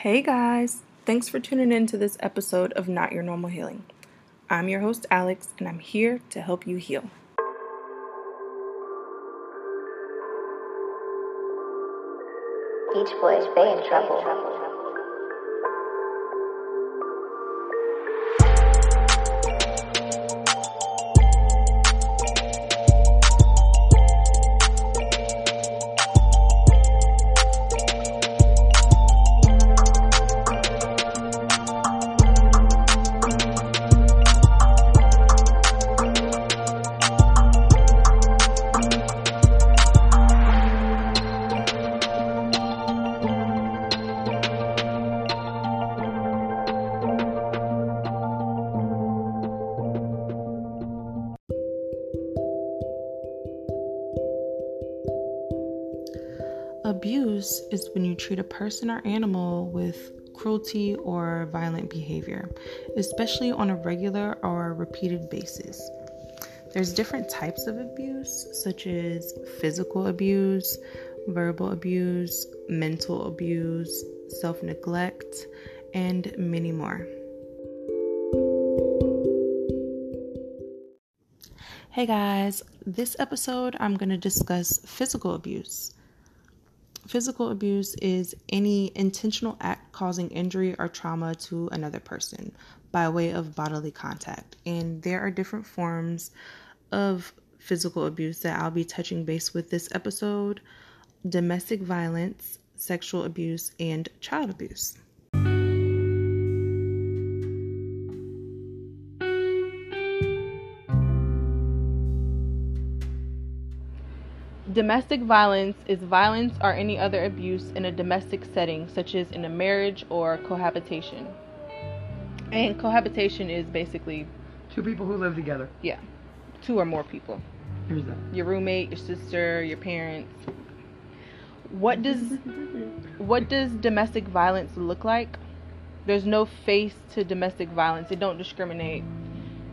Hey guys, thanks for tuning in to this episode of Not Your Normal Healing. I'm your host, Alex, and I'm here to help you heal. Beach Boys, they in trouble. Person or animal with cruelty or violent behavior, especially on a regular or repeated basis. There's different types of abuse, such as physical abuse, verbal abuse, mental abuse, self neglect, and many more. Hey guys, this episode I'm going to discuss physical abuse. Physical abuse is any intentional act causing injury or trauma to another person by way of bodily contact. And there are different forms of physical abuse that I'll be touching base with this episode domestic violence, sexual abuse, and child abuse. Domestic violence is violence or any other abuse in a domestic setting, such as in a marriage or cohabitation. And cohabitation is basically, Two people who live together. yeah, two or more people Here's that. your roommate, your sister, your parents. What does what does domestic violence look like? There's no face to domestic violence. It don't discriminate.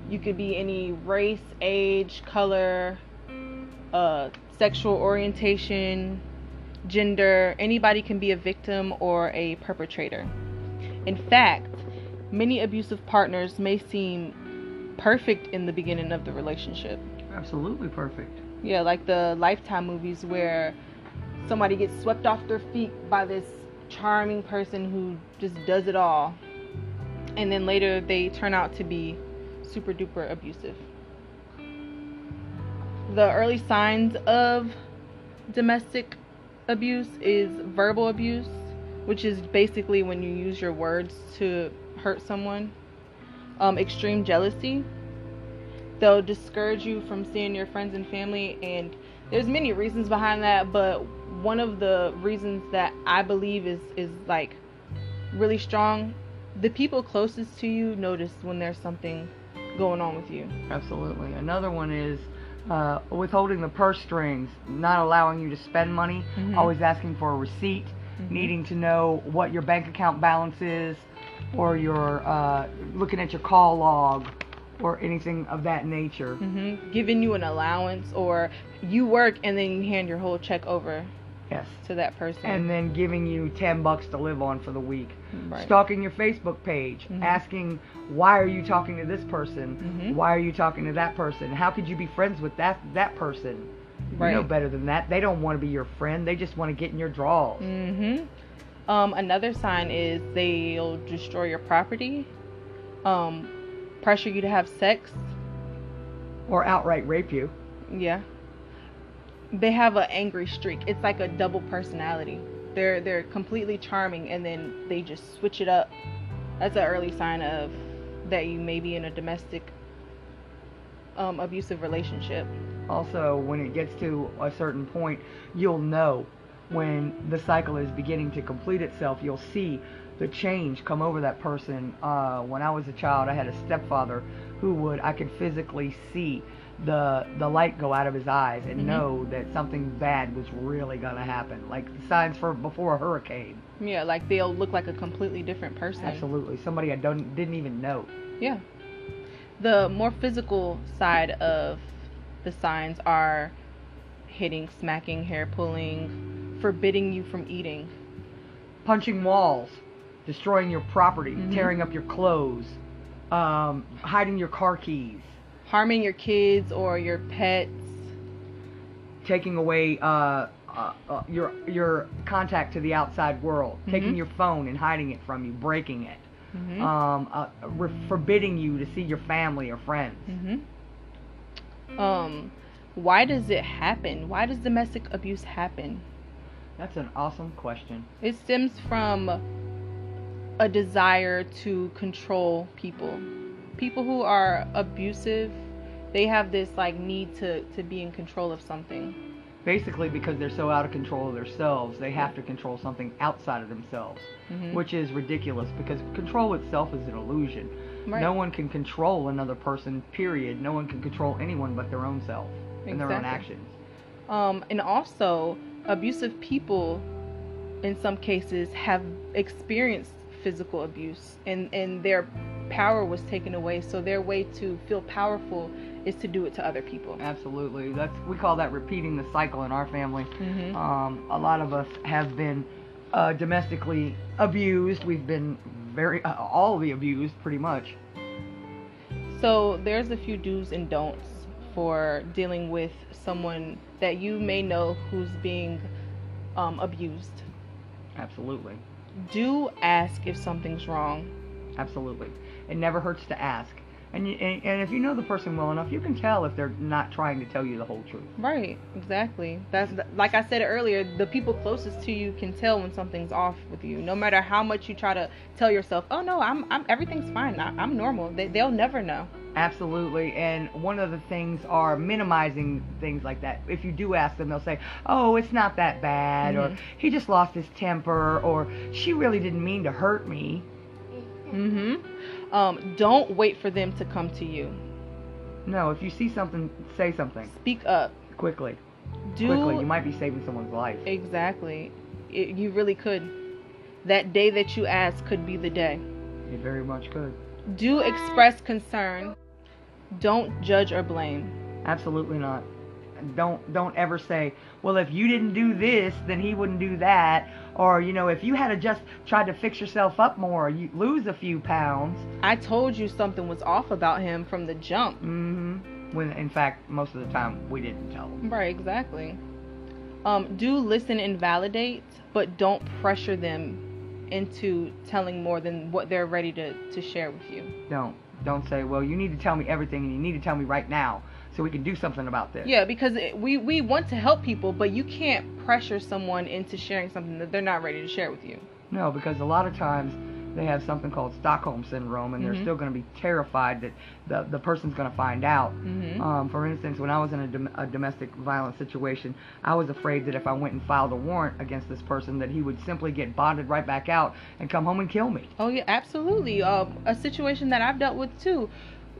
You could be any race, age, color, uh, sexual orientation, gender. Anybody can be a victim or a perpetrator. In fact, many abusive partners may seem perfect in the beginning of the relationship. Absolutely perfect. Yeah, like the Lifetime movies where somebody gets swept off their feet by this charming person who just does it all. And then later they turn out to be super duper abusive. The early signs of domestic abuse is verbal abuse, which is basically when you use your words to hurt someone. Um, extreme jealousy, they'll discourage you from seeing your friends and family and there's many reasons behind that but one of the reasons that i believe is is like really strong the people closest to you notice when there's something going on with you Absolutely. Another one is uh, withholding the purse strings, not allowing you to spend money, Mhm. always asking for a receipt, Mhm. needing to know what your bank account balance is, or your uh, looking at your call log, or anything of that nature. hmm giving you an allowance or you work and then you hand your whole check over Yes. to that person And then giving you 10 bucks to live on for the week. Right. Stalking your Facebook page, Mhm. asking, why are you talking to this person? Mhm. Why are you talking to that person? How could you be friends with that that person? Right. You know better than that. They don't want to be your friend. They just want to get in your drawers. hmm Um, another sign is they'll destroy your property, um, pressure you to have sex. Or outright rape you. Yeah. They have an angry streak. It's like a double personality. They're they're completely charming and then they just switch it up. That's an early sign of that you may be in a domestic um, abusive relationship. Also, when it gets to a certain point, you'll know when the cycle is beginning to complete itself. You'll see the change come over that person. Uh, when I was a child, I had a stepfather who would I could physically see the the light go out of his eyes and Mhm. know that something bad was really gonna happen, like the signs for before a hurricane. Yeah, like they'll look like a completely different person. Absolutely, somebody I don't didn't even know. Yeah. The more physical side of the signs are hitting, smacking, hair pulling, forbidding you from eating. punching walls, destroying your property, Mhm. tearing up your clothes, um, hiding your car keys, Harming your kids or your pets. taking away uh, uh, uh, your your contact to the outside world, taking Mhm. your phone and hiding it from you, breaking it, Mhm. um, uh, re- forbidding you to see your family or friends. hmm Um, why does it happen? Why does domestic abuse happen? That's an awesome question. It stems from a desire to control people. People who are abusive, they have this like need to to be in control of something. Basically, because they're so out of control of themselves, they have to control something outside of themselves, Mhm. which is ridiculous because control itself is an illusion. Right. No one can control another person, period. No one can control anyone but their own self and their own actions. Um, and also, abusive people, in some cases, have experienced physical abuse, and and their power was taken away. So their way to feel powerful is to do it to other people. Absolutely. That's we call that repeating the cycle in our family. Mhm. Um, a lot of us have been uh, domestically abused. We've been very uh, all the abused, pretty much. So there's a few do's and don'ts for dealing with someone that you may know who's being um, abused. Absolutely. Do ask if something's wrong. Absolutely. It never hurts to ask. And, you, and and if you know the person well enough, you can tell if they're not trying to tell you the whole truth. Right, exactly. That's like I said earlier. The people closest to you can tell when something's off with you. No matter how much you try to tell yourself, "Oh no, I'm, I'm everything's fine. I, I'm normal." They, they'll never know. Absolutely. And one of the things are minimizing things like that. If you do ask them, they'll say, "Oh, it's not that bad," or Mhm. "He just lost his temper," or "She really didn't mean to hurt me." Mm-hmm. Um, don't wait for them to come to you. No, if you see something, say something Speak up. quickly. Do quickly. You might be saving someone's life. exactly. It, you really could. That day that you ask could be the day. It very much could. Do express concern. Don't judge or blame. Absolutely not. Don't don't ever say, well, if you didn't do this, then he wouldn't do that. Or you know, if you had to just tried to fix yourself up more, you lose a few pounds. I told you something was off about him from the jump. hmm When in fact, most of the time we didn't tell them. Right, exactly. Um, do listen and validate, but don't pressure them into telling more than what they're ready to, to share with you. Don't don't say, well, you need to tell me everything, and you need to tell me right now, so we can do something about this. Yeah, because it, we, we want to help people, but you can't pressure someone into sharing something that they're not ready to share with you. No, because a lot of times they have something called Stockholm syndrome, and Mhm. they're still going to be terrified that the the person's going to find out. Mhm. Um, for instance, when I was in a, dom- a domestic violence situation, I was afraid that if I went and filed a warrant against this person, that he would simply get bonded right back out and come home and kill me. Oh yeah, absolutely. Um, a situation that I've dealt with too.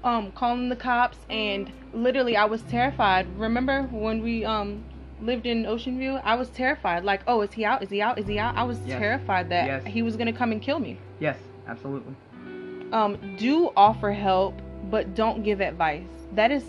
Um, calling the cops and literally I was terrified. Remember when we um lived in Ocean View? I was terrified. Like, oh, is he out? Is he out? Is he out? I was Yes. terrified that Yes. he was gonna come and kill me. Yes, absolutely. Um, do offer help, but don't give advice. That is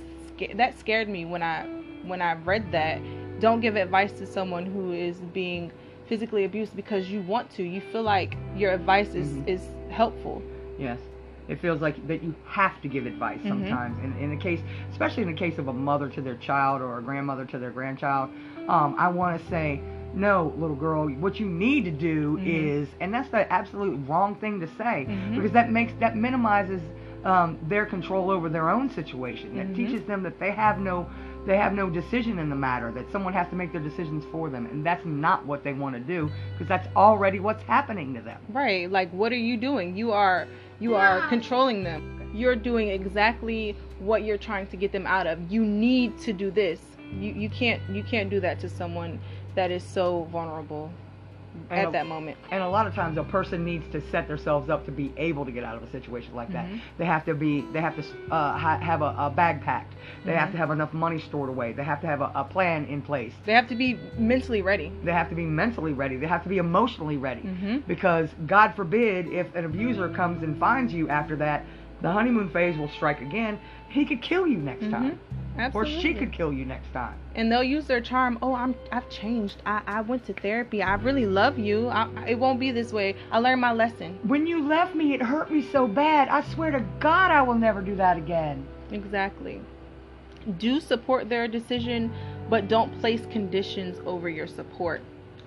that scared me when I when I read that. Don't give advice to someone who is being physically abused because you want to. You feel like your advice is Mhm. is helpful. Yes. It feels like that you have to give advice Mhm. sometimes. In, in the case, especially in the case of a mother to their child or a grandmother to their grandchild, um, I want to say, no, little girl, what you need to do Mhm. is, and that's the absolute wrong thing to say, Mhm. because that makes that minimizes um, their control over their own situation. It Mhm. teaches them that they have no they have no decision in the matter. That someone has to make their decisions for them, and that's not what they want to do, because that's already what's happening to them. Right. Like what are you doing? You are you are controlling them. You're doing exactly what you're trying to get them out of. You need to do this. You you can't you can't do that to someone that is so vulnerable at a- that moment. And a lot of times, a person needs to set themselves up to be able to get out of a situation like that. Mhm. They have to be, they have to uh, ha- have a, a bag packed. They have Mhm. to have enough money stored away. They have to have a, a plan in place. They have to be mentally ready. They have to be mentally ready. They have to be emotionally ready. Mhm. Because God forbid, if an abuser comes and finds you after that, the honeymoon phase will strike again. He could kill you next Mhm. time. Or she could kill you next time. and they'll use their charm. Oh, I'm I've changed. I, I went to therapy. I really love you. I, it won't be this way. I learned my lesson. When you left me, it hurt me so bad. I swear to God, I will never do that again. Exactly. Do support their decision, but don't place conditions over your support.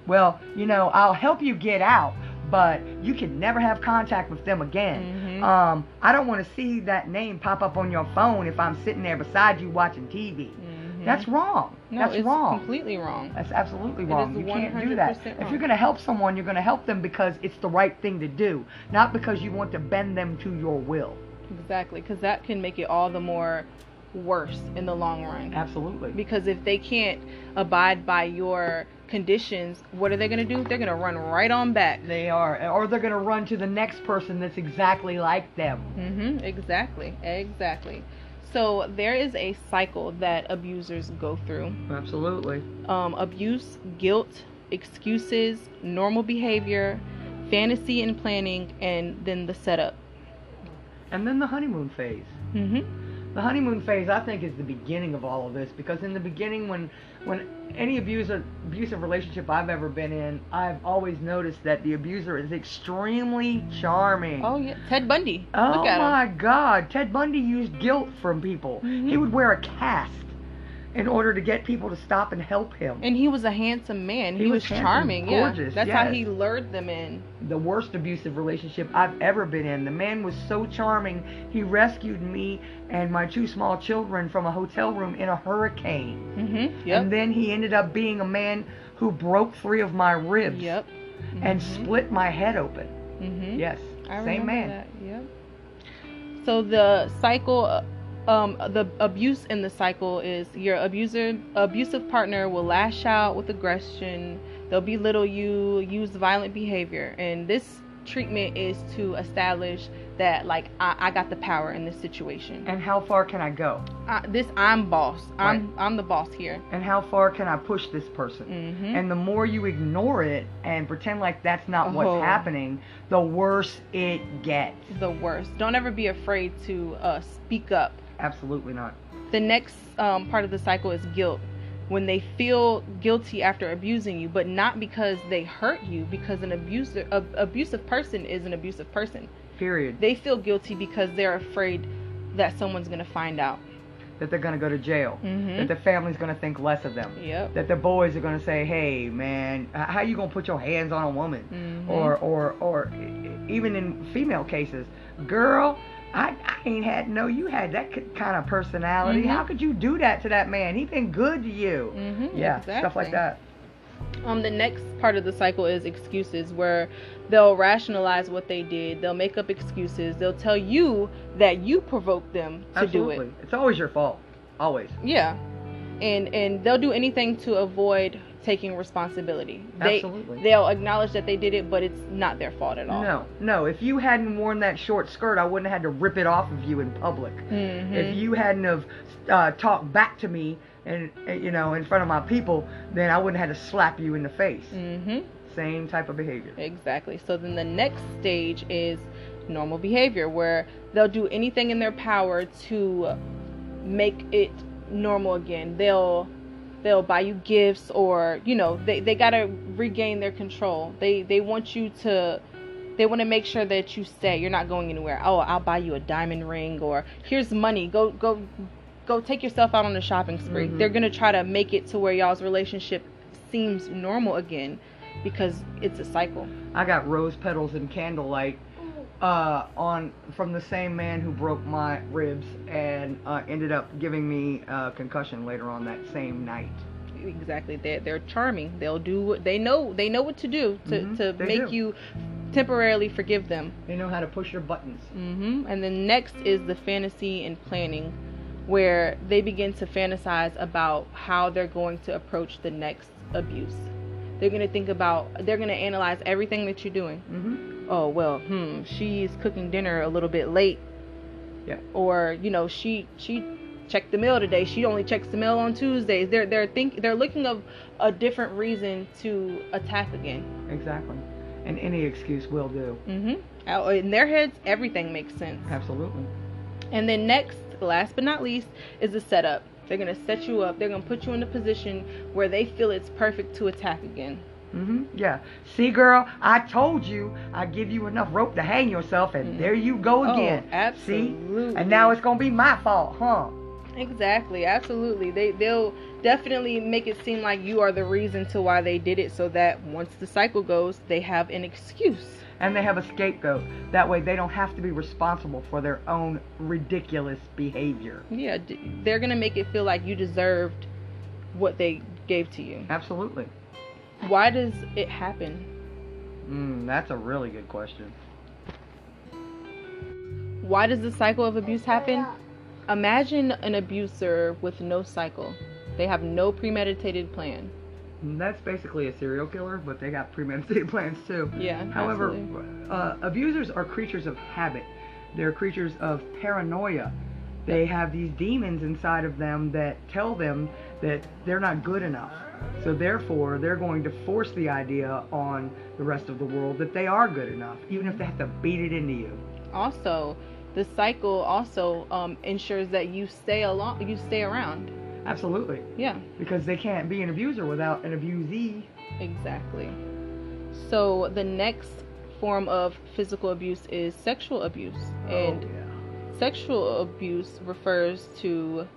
Well, you know, I'll help you get out, but you can never have contact with them again. Mhm. Um, I don't want to see that name pop up on your phone if I'm sitting there beside you watching TV. Mhm. That's wrong. no, That's it's wrong. completely wrong. That's absolutely wrong. You can't do that. 100% If you're going to help someone, you're going to help them because it's the right thing to do, not because you want to bend them to your will. Exactly, because that can make it all the more worse in the long run. Absolutely. Because if they can't abide by your conditions, what are they going to do? They're going to run right on back. They are, or they're going to run to the next person that's exactly like them. Mm-hmm. Exactly. Exactly. So there is a cycle that abusers go through. Absolutely. Um, abuse, guilt, excuses, normal behavior, fantasy and planning, and then the setup. And then the honeymoon phase. Mm-hmm. The honeymoon phase, I think, is the beginning of all of this because in the beginning, when when any abusive abusive relationship I've ever been in, I've always noticed that the abuser is extremely charming. Oh yeah, Ted Bundy. Oh Look at my him. God! Ted Bundy used guilt from people. Mhm. He would wear a cast in order to get people to stop and help him. And he was a handsome man. He, He was, was handsome, charming. gorgeous, yeah, that's how he lured them in. the worst abusive relationship I've ever been in. The man was so charming. He rescued me and my two small children from a hotel room in a hurricane. Mm-hmm. Yep. And then he ended up being a man who broke three of my ribs Yep. and Mhm. split my head open. Mm-hmm. Yes, I same man. That. Yep. So the cycle, uh, um, the abuse in the cycle is your abuser, abusive partner will lash out with aggression. They'll belittle you, use violent behavior, and this treatment is to establish that like I, I got the power in this situation. And how far can I go? I, this I'm boss. I'm I'm the boss here. And how far can I push this person? Mm-hmm. And the more you ignore it and pretend like that's not what's Oh. happening, the worse it gets. the worst. Don't ever be afraid to uh, speak up. Absolutely not. The next um, part of the cycle is guilt. When they feel guilty after abusing you, but not because they hurt you, because an abuser, a, abusive person is an abusive person. Period. They feel guilty because they're afraid that someone's gonna find out. That they're going to go to jail. Mhm. That their family's going to think less of them. Yep. That their boys are going to say, "Hey, man, how you going to put your hands on a woman?" Mhm. Or, or, or, even in female cases, girl, I, I ain't had no. You had that kind of personality. Mhm. How could you do that to that man? He been good to you. Mhm, Yeah, stuff like that. Um, the next part of the cycle is excuses, where they'll rationalize what they did. They'll make up excuses. They'll tell you that you provoked them to Absolutely. do it. It's always your fault. Always. Yeah, and and they'll do anything to avoid taking responsibility. They, Absolutely. They'll acknowledge that they did it, but it's not their fault at all. No, no. If you hadn't worn that short skirt, I wouldn't have had to rip it off of you in public. Mhm. If you hadn't have uh, talked back to me and uh, you know in front of my people, then I wouldn't have had to slap you in the face. Mm-hmm. Same type of behavior. Exactly. So then the next stage is normal behavior, where they'll do anything in their power to make it normal again. They'll they'll buy you gifts or you know they, they gotta regain their control. They they want you to they want to make sure that you stay. You're not going anywhere. Oh i'll buy you a diamond ring or here's money. Go go go take yourself out on a shopping spree. Mhm. they're gonna try to make it to where y'all's relationship seems normal again because it's a cycle. I got rose petals and candlelight uh, on from the same man who broke my ribs and uh, ended up giving me a concussion later on that same night. exactly they're, they're charming they'll do what they know they know what to do to, Mhm, to they make do. you temporarily forgive them They know how to push your buttons. hmm And then next is the fantasy and planning, where they begin to fantasize about how they're going to approach the next abuse. They're going to think about, they're going to analyze everything that you're doing. hmm Oh, well, hmm, she's cooking dinner a little bit late. Yeah. Or, you know, she, she, checked the mail today. She only checks the mail on Tuesdays. They're they're think they're looking of a different reason to attack again. Exactly. And any excuse will do. Mm-hmm. In their heads, everything makes sense. Absolutely. And then next, last but not least, is the setup. They're gonna set you up. They're gonna put you in a position where they feel it's perfect to attack again. Hmm Yeah. See, girl, I told you I'd give you enough rope to hang yourself, and Mhm. there you go Oh, again. absolutely. See? And now it's gonna be my fault, huh? Exactly, absolutely. They they'll definitely make it seem like you are the reason to why they did it, so that once the cycle goes, they have an excuse. And they have a scapegoat. That way, they don't have to be responsible for their own ridiculous behavior. Yeah, d- they're gonna make it feel like you deserved what they gave to you. Absolutely. Why does it happen? Mm, that's a really good question. Why does the cycle of abuse happen? Imagine an abuser with no cycle. They have no premeditated plan. That's basically a serial killer, but they got premeditated plans too. Yeah. However, uh, abusers are creatures of habit. They're creatures of paranoia. They have these demons inside of them that tell them that they're not good enough. So therefore, they're going to force the idea on the rest of the world that they are good enough, even if they have to beat it into you. also, the cycle also um, ensures that you stay along, you stay around. Absolutely, Yeah. because they can't be an abuser without an abusee. Exactly. So the next form of physical abuse is sexual abuse. And oh, yeah. sexual abuse refers to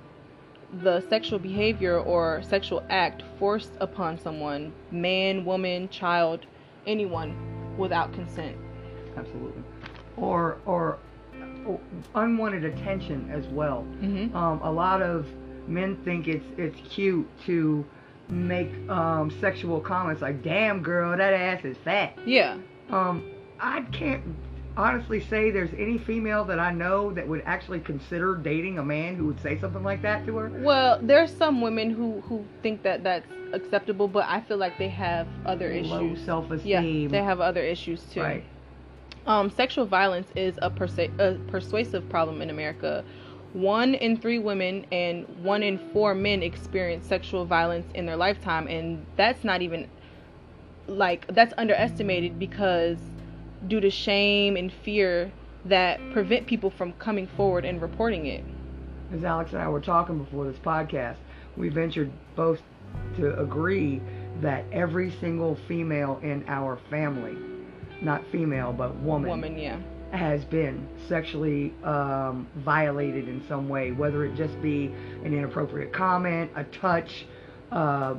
the sexual behavior or sexual act forced upon someone, man, woman, child, anyone without consent. absolutely. Or or or unwanted attention as well. Mm-hmm. Um, a lot of men think it's it's cute to make um, sexual comments like "Damn girl, that ass is fat." Yeah. Um, I can't honestly say there's any female that I know that would actually consider dating a man who would say something like that to her. Well, there's some women who who think that that's acceptable, but I feel like they have other Low issues. self-esteem. Yeah, they have other issues too. Right. Um, sexual violence is a, a persuasive problem in America. One in three women and one in four men experience sexual violence in their lifetime, and that's not even like that's underestimated because due to shame and fear that prevent people from coming forward and reporting it. As Alex and I were talking before this podcast, we ventured both to agree that every single female in our family, not female but woman, Woman, yeah. has been sexually um, violated in some way, whether it just be an inappropriate comment, a touch, uh,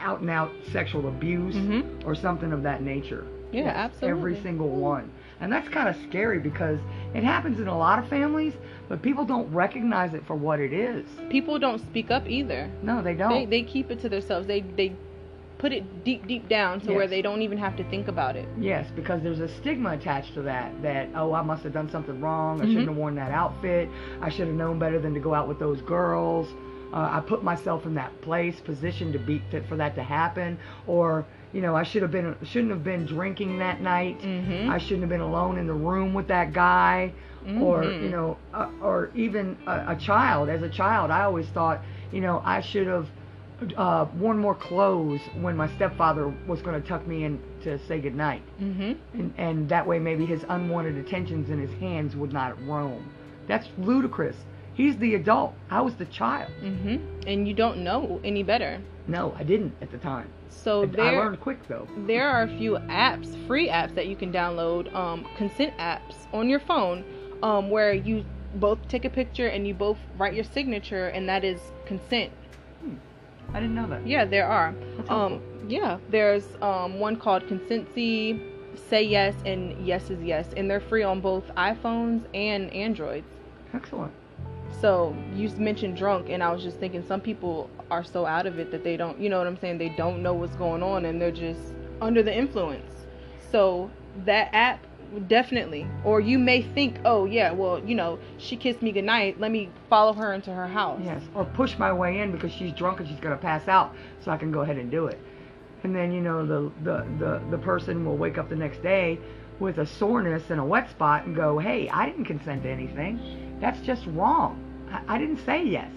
out and out sexual abuse, Mhm. or something of that nature. Yeah, Yes, absolutely. Every single one. And that's kind of scary because it happens in a lot of families, but people don't recognize it for what it is. People don't speak up either. No, they don't. They they keep it to themselves. They they put it deep deep down to where they don't even have to think about it. Yes, because there's a stigma attached to that. That oh, I must have done something wrong. I Mhm. shouldn't have worn that outfit. I should have known better than to go out with those girls. Uh, I put myself in that place, position to be fit for that to happen. Or you know, I should have been shouldn't have been drinking that night. Mhm. I shouldn't have been alone in the room with that guy. Or Mhm. you know, uh, or even a, a child. As a child, I always thought, you know, I should have uh, worn more clothes when my stepfather was going to tuck me in to say goodnight Mhm. and, and that way maybe his unwanted attentions in his hands would not roam. That's ludicrous. He's the adult. I was the child. Mhm. And you don't know any better. No, I didn't at the time. So I, I learned quick though. there are a few apps, free apps that you can download, um, consent apps on your phone, um, where you both take a picture and you both write your signature, and that is consent. I didn't know that. Yeah, there are. Um, yeah, there's um one called Consentsy, Say Yes, and Yes is Yes, and they're free on both iPhones and Androids. Excellent. So you mentioned drunk, and I was just thinking some people are so out of it that they don't, you know what I'm saying? They don't know what's going on, and they're just under the influence. So that app definitely, or you may think, oh yeah, well you know she kissed me goodnight. Let me follow her into her house. Yes. Or push my way in because she's drunk and she's gonna pass out, so I can go ahead and do it. And then you know the the the, the person will wake up the next day with a soreness and a wet spot and go, hey, I didn't consent to anything. That's just wrong. I, I didn't say yes.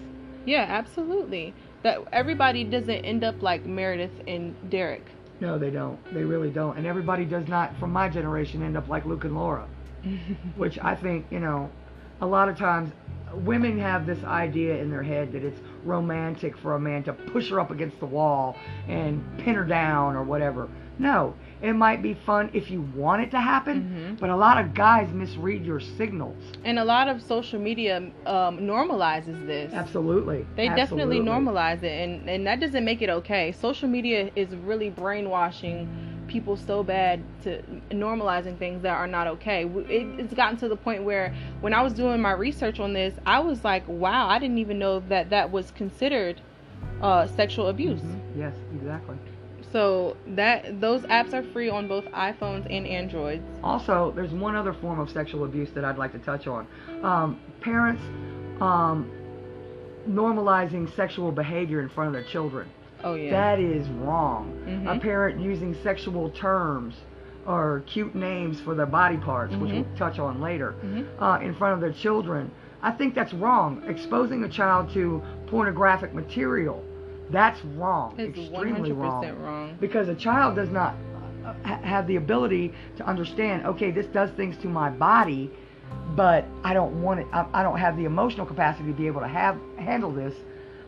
Yeah, absolutely. That everybody doesn't end up like Meredith and Derek. No, they don't. They really don't. And everybody does not, from my generation, end up like Luke and Laura, which I think, you know, a lot of times women have this idea in their head that it's romantic for a man to push her up against the wall and pin her down or whatever. No, it might be fun if you want it to happen, Mhm. but a lot of guys misread your signals. And a lot of social media um, normalizes this. Absolutely. They definitely normalize it, and, and that doesn't make it okay. Social media is really brainwashing people so bad to normalizing things that are not okay. It, it's gotten to the point where when I was doing my research on this, I was like, wow, I didn't even know that that was considered uh, sexual abuse. Mhm. Yes, exactly. So that those apps are free on both iPhones and Androids. Also, there's one other form of sexual abuse that I'd like to touch on. Um, parents um, normalizing sexual behavior in front of their children. Oh yeah. That is wrong. Mhm. A parent using sexual terms or cute names for their body parts, which we'll Mhm. touch on later, Mhm. uh, in front of their children. I think that's wrong. Exposing a child to pornographic material, that's wrong. It's Extremely 100% wrong. wrong. Because a child does not uh, have the ability to understand, okay, this does things to my body, but I don't want it. I, I don't have the emotional capacity to be able to have handle this.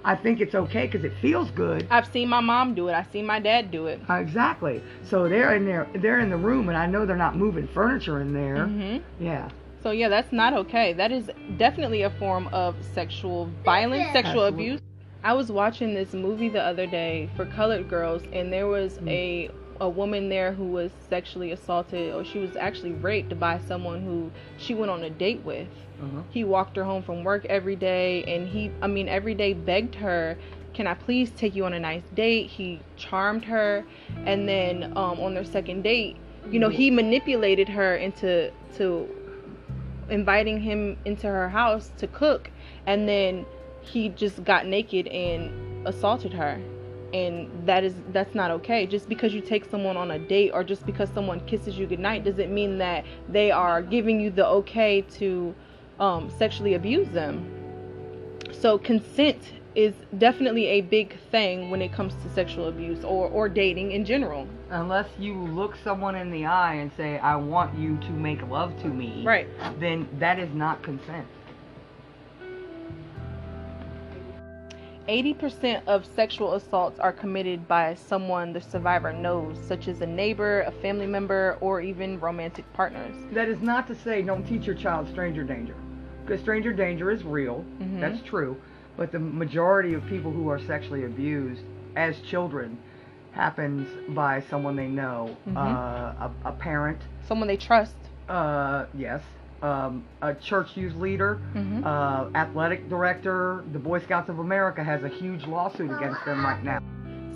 I think it's okay because it feels good. I've seen my mom do it. I've seen my dad do it. Uh, exactly. So they're in there. They're in the room, and I know they're not moving furniture in there. hmm Yeah. So yeah, that's not okay. That is definitely a form of sexual violence, sexual Absolutely. abuse. I was watching this movie the other day for colored girls, and there was Mm. a a woman there who was sexually assaulted, or she was actually raped by someone who she went on a date with. Uh-huh. He walked her home from work every day, and he, I mean, every day begged her, "Can I please take you on a nice date?" He charmed her, and then um, on their second date, you know, he manipulated her into to inviting him into her house to cook, and then he just got naked and assaulted her. And that is that's not okay. Just because you take someone on a date or just because someone kisses you goodnight doesn't mean that they are giving you the okay to um, sexually abuse them. So consent is definitely a big thing when it comes to sexual abuse or, or dating in general. Unless you look someone in the eye and say, "I want you to make love to me," Right. Then that is not consent. 80% of sexual assaults are committed by someone the survivor knows, such as a neighbor, a family member, or even romantic partners. That is not to say don't teach your child stranger danger, because stranger danger is real. Mhm. That's true. But the majority of people who are sexually abused as children happens by someone they know, Mhm. uh, a, a parent, Someone they trust. uh, yes, um, a church youth leader, Mhm. uh, athletic director. The Boy Scouts of America has a huge lawsuit against them right now.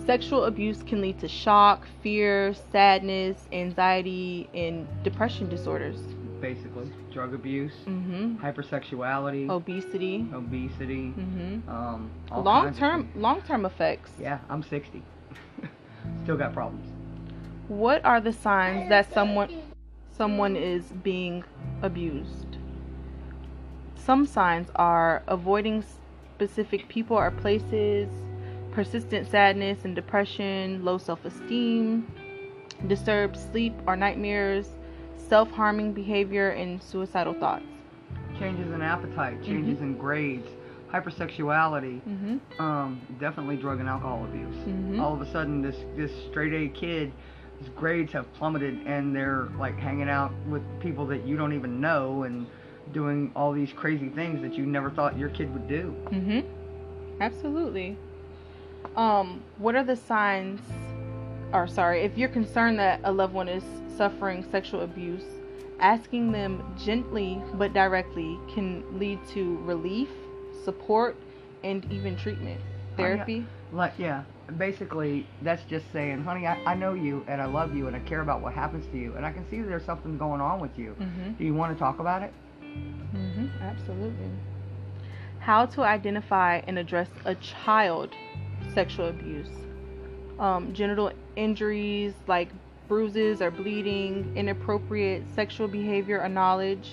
Sexual abuse can lead to shock, fear, sadness, anxiety, and depression disorders. Basically, drug abuse, hmm hypersexuality, Obesity. obesity, hmm um, long term long term effects. Yeah, I'm 60. Still got problems. What are the signs that someone someone is being abused? Some signs are avoiding specific people or places, persistent sadness and depression, low self-esteem, disturbed sleep or nightmares, self-harming behavior and suicidal thoughts. Changes in appetite, changes Mm-hmm. in grades, hypersexuality, Mhm. um, definitely drug and alcohol abuse. Mhm. All of a sudden, this this straight A kid, his grades have plummeted, and they're like hanging out with people that you don't even know and doing all these crazy things that you never thought your kid would do. Mhm. Absolutely. Um, what are the signs? Or sorry, if you're concerned that a loved one is suffering sexual abuse, asking them gently but directly can lead to relief, support, and even treatment. Therapy. Like, yeah, basically, that's just saying, honey, I, I know you and I love you and I care about what happens to you and I can see there's something going on with you. Mhm. Do you want to talk about it? hmm Absolutely. How to identify and address a child sexual abuse. Um, genital injuries like bruises or bleeding, inappropriate sexual behavior or knowledge,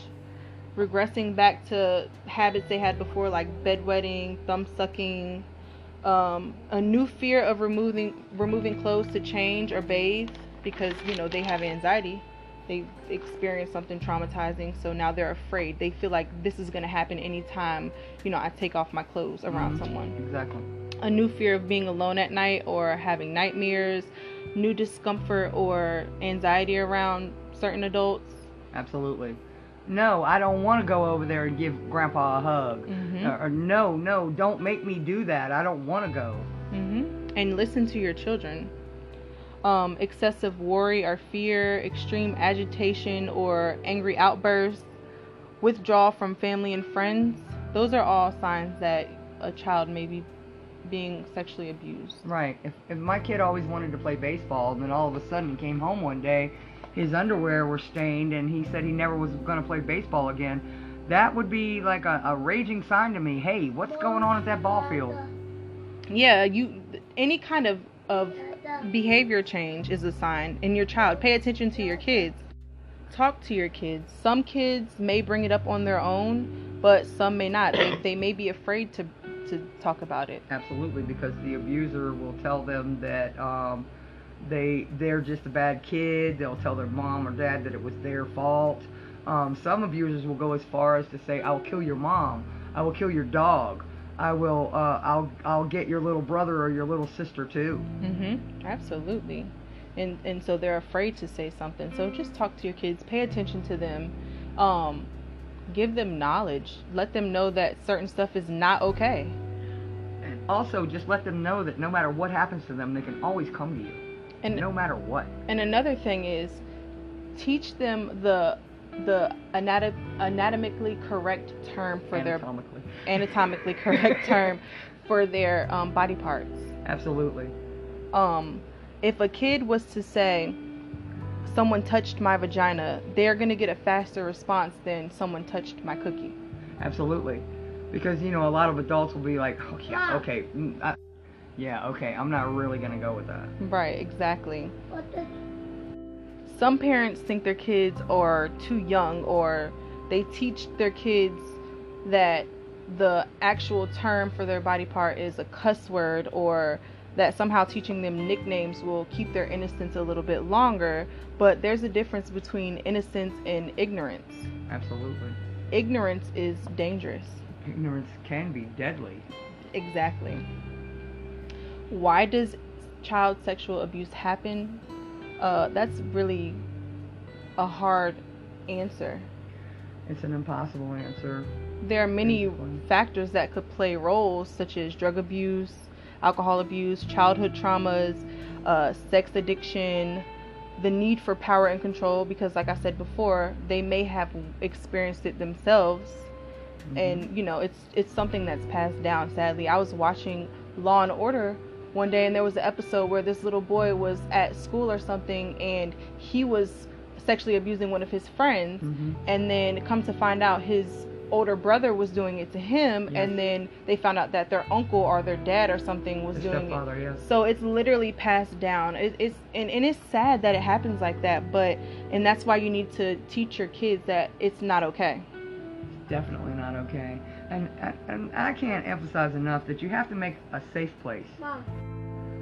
regressing back to habits they had before like bedwetting, thumb sucking, um, a new fear of removing removing clothes to change or bathe because you know they have anxiety they've experienced something traumatizing, so now they're afraid. They feel like this is going to happen anytime, you know, I take off my clothes around Mhm. someone. Exactly. A new fear of being alone at night or having nightmares, new discomfort or anxiety around certain adults. Absolutely. No, I don't want to go over there and give Grandpa a hug. Mhm. Or, or no, no, don't make me do that. I don't want to go. hmm And listen to your children. Um, excessive worry or fear, extreme agitation or angry outbursts, withdrawal from family and friends. Those are all signs that a child may be being sexually abused. Right. If, if my kid always wanted to play baseball, and then all of a sudden he came home one day, his underwear were stained, and he said he never was going to play baseball again, that would be like a, a raging sign to me. Hey, what's going on at that ball field? Yeah, you any kind of of behavior change is a sign in your child. Pay attention to your kids. Talk to your kids. Some kids may bring it up on their own, but some may not. They, they may be afraid to to talk about it. Absolutely, because the abuser will tell them that um, they they're just a bad kid. They'll tell their mom or dad that it was their fault. Um, some abusers will go as far as to say, "I will kill your mom. I will kill your dog. I will. Uh, I'll I'll get your little brother or your little sister too." Mhm. Absolutely. And and so they're afraid to say something. So just talk to your kids. Pay attention to them. Um, give them knowledge. Let them know that certain stuff is not okay. And also, just let them know that no matter what happens to them, they can always come to you, And no matter what. And another thing is teach them the the anatom- anatomically correct term for Anatomically. their anatomically correct term for their um, body parts. Absolutely. Um, if a kid was to say, "Someone touched my vagina," they're gonna get a faster response than "Someone touched my cookie." Absolutely. Because, you know, a lot of adults will be like, oh, yeah, okay. mm, I, yeah, okay, I'm not really going to go with that. Right, exactly. Some parents think their kids are too young or they teach their kids that the actual term for their body part is a cuss word or that somehow teaching them nicknames will keep their innocence a little bit longer, but there's a difference between innocence and ignorance. Absolutely. Ignorance is dangerous. Ignorance can be deadly. Exactly. Why does child sexual abuse happen? Uh, that's really a hard answer. It's an impossible answer. There are many Basically. factors that could play roles, such as drug abuse, alcohol abuse, childhood traumas, uh, sex addiction, the need for power and control. Because, like I said before, they may have experienced it themselves, Mhm. and you know, it's it's something that's passed down. Sadly, I was watching Law and Order one day, and there was an episode where this little boy was at school or something, and he was sexually abusing one of his friends Mhm. and then come to find out his older brother was doing it to him Yes. and then they found out that their uncle or their dad or something was The doing it yes. so it's literally passed down it, it's and, and it's sad that it happens like that but and that's why you need to teach your kids that it's not okay Definitely not okay. And, and and I can't emphasize enough that you have to make a safe place. Mom.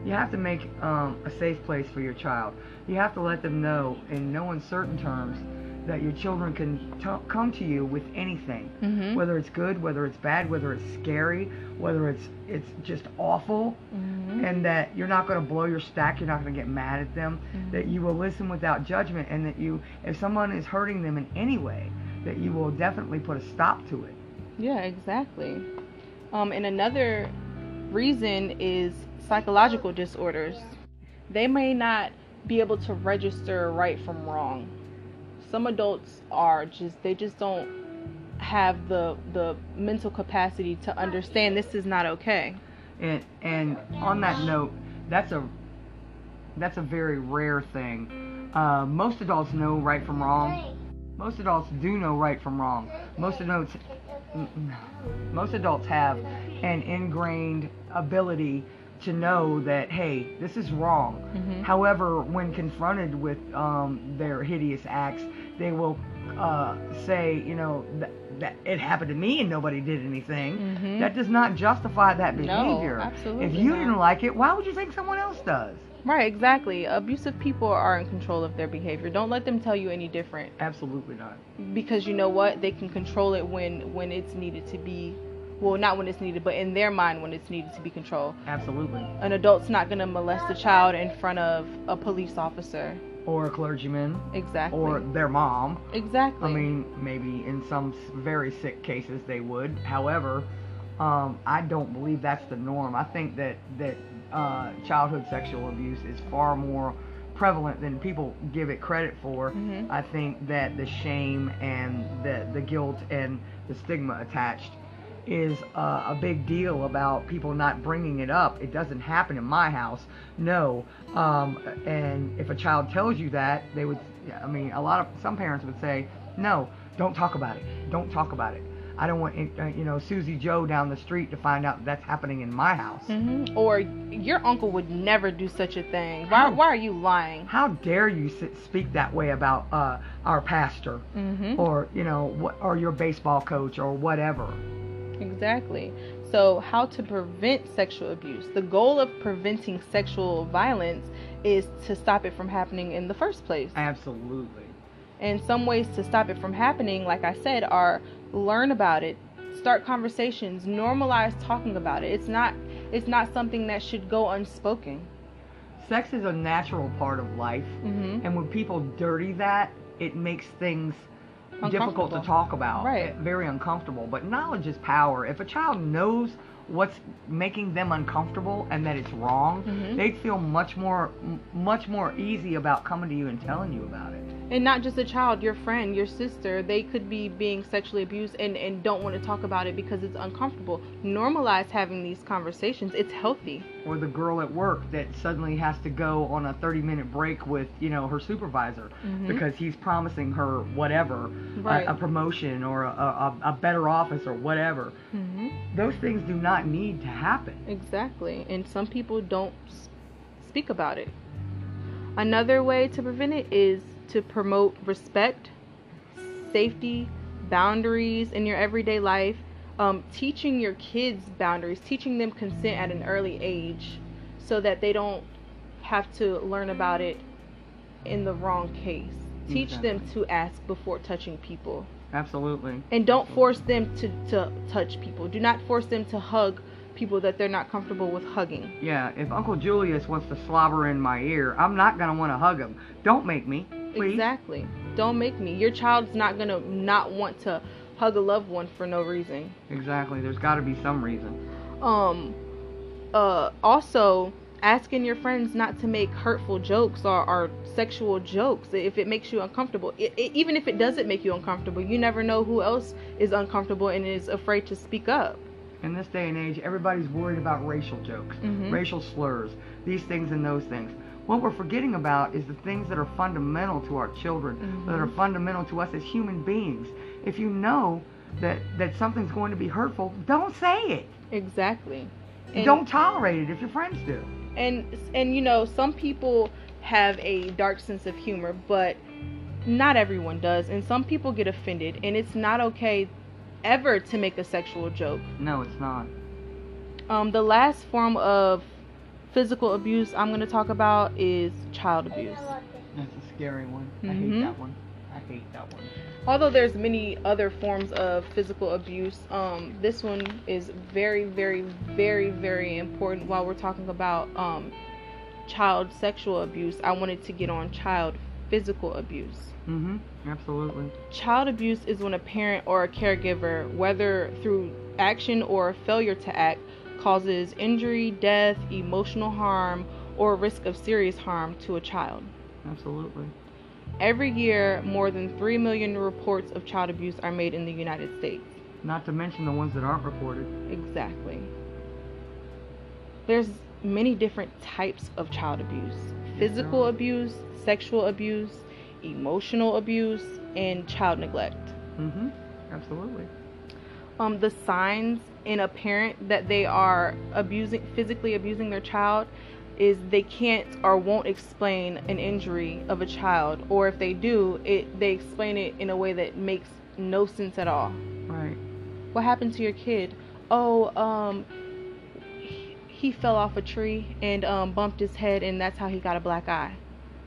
You have to make um, a safe place for your child. You have to let them know in no uncertain terms that your children can t- come to you with anything, mm-hmm. whether it's good, whether it's bad, whether it's scary, whether it's it's just awful, Mm-hmm. and that you're not going to blow your stack. You're not going to get mad at them. Mhm. That you will listen without judgment, and that you, if someone is hurting them in any way, that you will definitely put a stop to it. Yeah, exactly. Um, and another reason is psychological disorders. They may not be able to register right from wrong. Some adults are just they just don't have the the mental capacity to understand this is not okay. And and on that note, that's a that's a very rare thing. Uh, most adults know right from wrong. Most adults do know right from wrong. Most adults most adults have an ingrained ability to know that hey, this is wrong. Mhm. However, when confronted with um, their hideous acts, they will uh, say, you know, that, that it happened to me and nobody did anything. Mhm. That does not justify that behavior No, absolutely If you not. didn't like it, why would you think someone else does? Right, exactly. Abusive people are in control of their behavior. Don't let them tell you any different Absolutely not. because you know what? They can control it when when it's needed to be well, not when it's needed, but in their mind when it's needed to be controlled. Absolutely. An adult's not going to molest a child in front of a police officer. Or a clergyman, Exactly. or their mom. exactly. I mean, maybe in some very sick cases they would. However, um, I don't believe that's the norm. I think that that uh, childhood sexual abuse is far more prevalent than people give it credit for. Mhm. I think that the shame and the the guilt and the stigma attached is uh, a big deal about people not bringing it up. It doesn't happen in my house. No. Um, and if a child tells you that, they would. I mean, a lot of some parents would say, no, don't talk about it. Don't talk about it. I don't want uh, you know Susie Joe down the street to find out that's happening in my house. hmm Or your uncle would never do such a thing. Why, How- why are you lying? How dare you speak that way about uh, our pastor, Mm-hmm. or you know, what, or your baseball coach, or whatever? Exactly. So, how to prevent sexual abuse? The goal of preventing sexual violence is to stop it from happening in the first place. Absolutely. And some ways to stop it from happening, like I said, are learn about it, start conversations, normalize talking about it. It's not it's not something that should go unspoken. Sex is a natural part of life, Mm-hmm. and when people dirty that, it makes things difficult to talk about. Right. Very uncomfortable. But knowledge is power. If a child knows what's making them uncomfortable and that it's wrong, Mhm. they'd feel much more much more easy about coming to you and telling you about it. And not just a child, your friend, your sister, they could be being sexually abused and, and don't want to talk about it because it's uncomfortable. Normalize having these conversations. It's healthy. Or the girl at work that suddenly has to go on a 30 minute break with, you know, her supervisor Mhm. because he's promising her whatever, Right. a, a promotion or a, a, a better office or whatever. Mm-hmm. Those things do not need to happen. Exactly. And some people don't speak about it. Another way to prevent it is to promote respect, safety, boundaries in your everyday life, um, teaching your kids boundaries, teaching them consent at an early age so that they don't have to learn about it in the wrong case. Teach them to ask before touching people. Absolutely. And don't force them to, to touch people. Do not force them to hug people that they're not comfortable with hugging. Yeah, if Uncle Julius wants to slobber in my ear, I'm not going to want to hug him. Don't make me, Exactly. Don't make me. Your child's not gonna not want to hug a loved one for no reason. Exactly. There's got to be some reason. Um. Uh. Also, asking your friends not to make hurtful jokes or, or sexual jokes if it makes you uncomfortable. I i even if it doesn't make you uncomfortable, you never know who else is uncomfortable and is afraid to speak up. In this day and age, everybody's worried about racial jokes, Mhm. racial slurs, these things and those things. What we're forgetting about is the things that are fundamental to our children, Mhm. that are fundamental to us as human beings. If you know that that something's going to be hurtful, don't say it. Exactly. And- don't tolerate it if your friends do. and and you know some people have a dark sense of humor but not everyone does and some people get offended and it's not okay ever to make a sexual joke No, it's not. um, the last form of physical abuse i'm going to talk about is child abuse That's a scary one. I Mhm. hate that one. I hate that one. although there's many other forms of physical abuse um, this one is very very very very important while we're talking about um, child sexual abuse i wanted to get on child physical abuse Mhm. Absolutely. child abuse is when a parent or a caregiver whether through action or failure to act causes injury death emotional harm or risk of serious harm to a child Absolutely. Every year, more than 3 million reports of child abuse are made in the United States. Not to mention the ones that aren't reported. Exactly. There's many different types of child abuse physical are. abuse, sexual abuse, emotional abuse, and child neglect. Mm hmm. Absolutely. Um, the signs in a parent that they are abusing, physically abusing their child, is they can't or won't explain an injury of a child, or if they do, it they explain it in a way that makes no sense at all. Right. What happened to your kid? Oh, um, he, he fell off a tree and um, bumped his head, and that's how he got a black eye.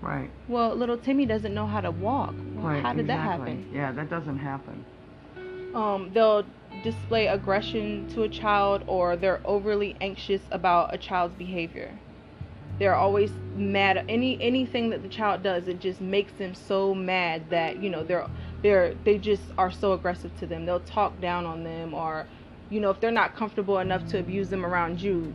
Right. Well, little Timmy doesn't know how to walk. Well, Right. how did exactly. that happen? Yeah, that doesn't happen. Um, they'll display aggression to a child, or they're overly anxious about a child's behavior. They're always mad. Any anything that the child does, it just makes them so mad that you know they're they're they just are so aggressive to them. They'll talk down on them, or you know if they're not comfortable enough to abuse them around you,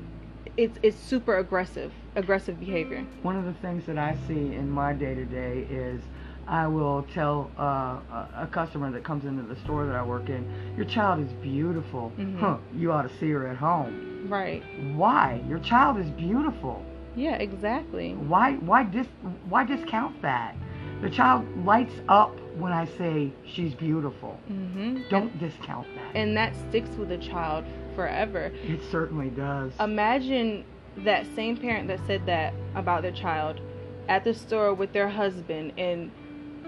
it's it's super aggressive aggressive behavior. One of the things that I see in my day to day is I will tell uh, a, customer that comes into the store that I work in, your child is beautiful. Mhm. Huh, you ought to see her at home. Right. Why? Your child is beautiful. Yeah. Exactly. Why why dis why discount that? The child lights up when I say she's beautiful. Mhm. Don't discount that. And that sticks with a child forever. It certainly does. imagine that same parent that said that about their child at the store with their husband and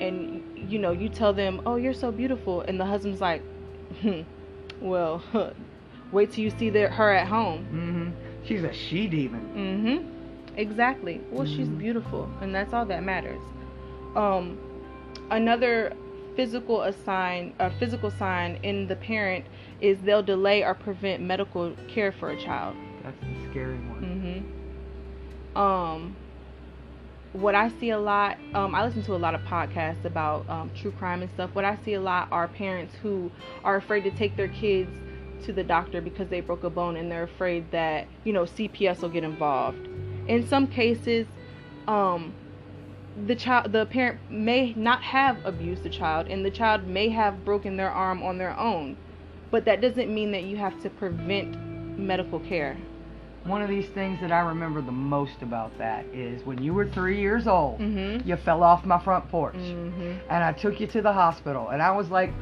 and you know you tell them oh you're so beautiful and the husband's like hmm, well wait till you see their, her at home. Hmm She's a she demon. mm-hmm. Exactly. Well she's Mhm. beautiful and that's all that matters. Um another physical assign a physical sign in the parent is they'll delay or prevent medical care for a child. That's the scary one. hmm Um, what I see a lot, um, I listen to a lot of podcasts about um, true crime and stuff. What I see a lot are parents who are afraid to take their kids to the doctor because they broke a bone and they're afraid that you know CPS will get involved. In some cases, um, the child, the parent may not have abused the child, and the child may have broken their arm on their own, but that doesn't mean that you have to prevent medical care. One of these things that I remember the most about that is when you were three years old, Mm-hmm. you fell off my front porch. Mm-hmm. and I took you to the hospital, and I was like,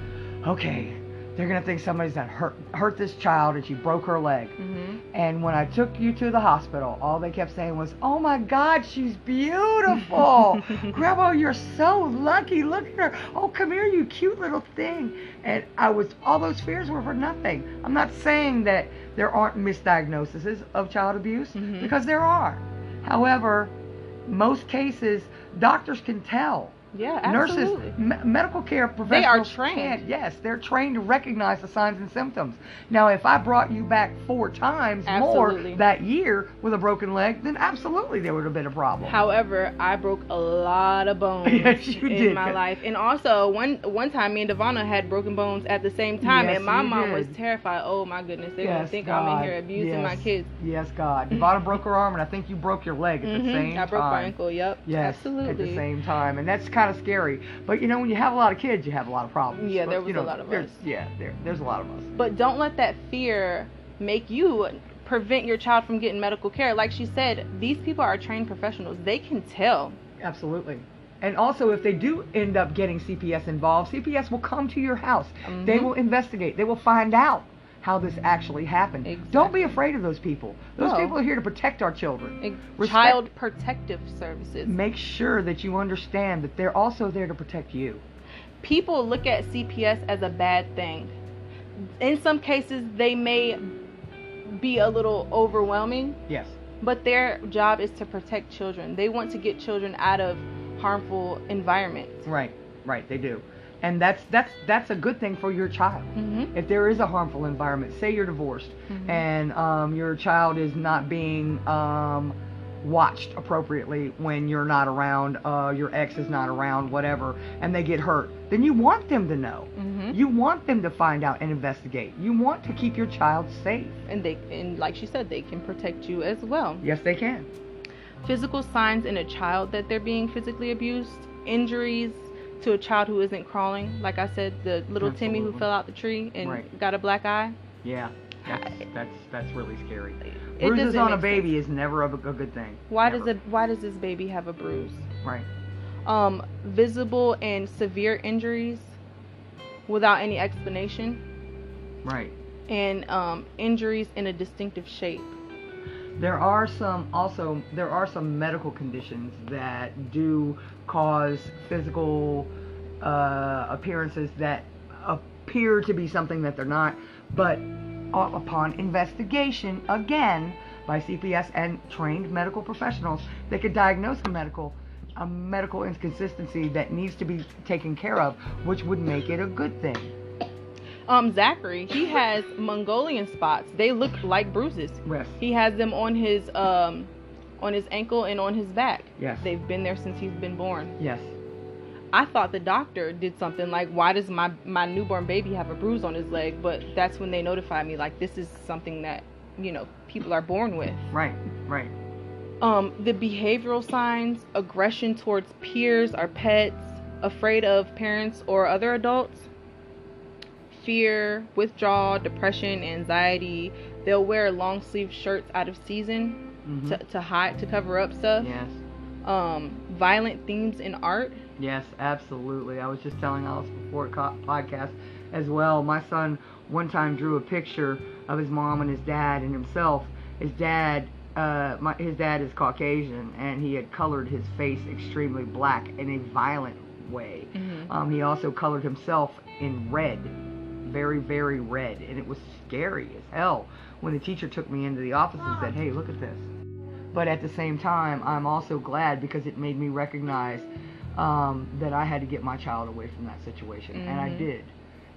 okay, they're gonna think somebody's done hurt hurt this child, and she broke her leg. Mm-hmm. And when I took you to the hospital, all they kept saying was, "Oh my God, she's beautiful, Grandma, you're so lucky. Look at her. Oh, come here, you cute little thing." And I was all those fears were for nothing. I'm not saying that there aren't misdiagnoses of child abuse Mhm. because there are. However, most cases doctors can tell Yeah, absolutely. nurses, me- medical care professionals trained. can't- yes, they're trained to recognize the signs and symptoms. Now, if I brought you back four times Absolutely. more that year with a broken leg, then absolutely there would have been a problem. However, I broke a lot of bones Yes, you in did. my life, and also one one time me and Devonna had broken bones at the same time, Yes, and my mom was terrified. Oh my goodness, they're gonna Yes, think I'm in here abusing my kids. Yes, God. Devonna broke her arm, and I think you broke your leg at the Mhm. same I broke time. my ankle. Yep. Yes, absolutely. at the same time, and that's kind of scary. But you know, when you have a lot of kids, you have a lot of problems. Yeah, But, there you was a lot of there's- us. Yeah, there, there's a lot of us. But don't let that fear make you prevent your child from getting medical care. Like she said, these people are trained professionals. They can tell. Absolutely. And also, if they do end up getting CPS involved, CPS will come to your house. They Mhm. will investigate. They will find out how this actually happened. Don't be afraid of those people. Those No. people are here to protect our children. Ex- Child protective services. Make sure that you understand that they're also there to protect you. people look at CPS as a bad thing. In some cases, they may be a little overwhelming, Yes. but their job is to protect children. They want to get children out of harmful environments. Right. Right. They do. And that's that's that's a good thing for your child. Mm-hmm. If there is a harmful environment, say you're divorced Mhm. and um, your child is not being um, watched appropriately when you're not around, uh, your ex is not around, whatever, and they get hurt, then you want them to know. Mm-hmm. You want them to find out and investigate. You want to keep your child safe. And they, and like she said, they can protect you as well. Yes, they can. Physical signs in a child that they're being physically abused, injuries to a child who isn't crawling. Like I said, the little Timmy who fell out the tree and Right. got a black eye. Yeah. That's that's, that's really scary. It Bruises on a baby is never a, a good thing. Why Never. does it? Why does this baby have a bruise? Right. Um, visible and severe injuries without any explanation, Right. and um, injuries in a distinctive shape. There are some also there are some medical conditions that do cause physical uh, appearances that appear to be something that they're not, but upon investigation again by CPS and trained medical professionals they could diagnose a medical a medical inconsistency that needs to be taken care of, which would make it a good thing. Um, Zachary, he has Mongolian spots. They look like bruises. Yes. He has them on his um, on his ankle and on his back. Yes. They've been there since he's been born. Yes. I thought the doctor did something like, why does my my newborn baby have a bruise on his leg? But that's when they notified me like this is something that you know people are born with. Right. Right. Um, the behavioral signs: aggression towards peers or pets, afraid of parents or other adults, fear, withdrawal, depression, anxiety. They'll wear long sleeve shirts out of season Mhm. to, to hide to cover up stuff. Yes. Um, violent themes in art. Yes, absolutely. I was just telling Alice before podcast as well. My son one time drew a picture of his mom and his dad and himself. His dad, uh, my, his dad is Caucasian, and he had colored his face extremely black in a violent way. Mhm. Um, he also colored himself in red, very, very red, and it was scary as hell when the teacher took me into the office and said, "Hey, look at this." But at the same time, I'm also glad because it made me recognize um, that I had to get my child away from that situation, and I Mhm. did.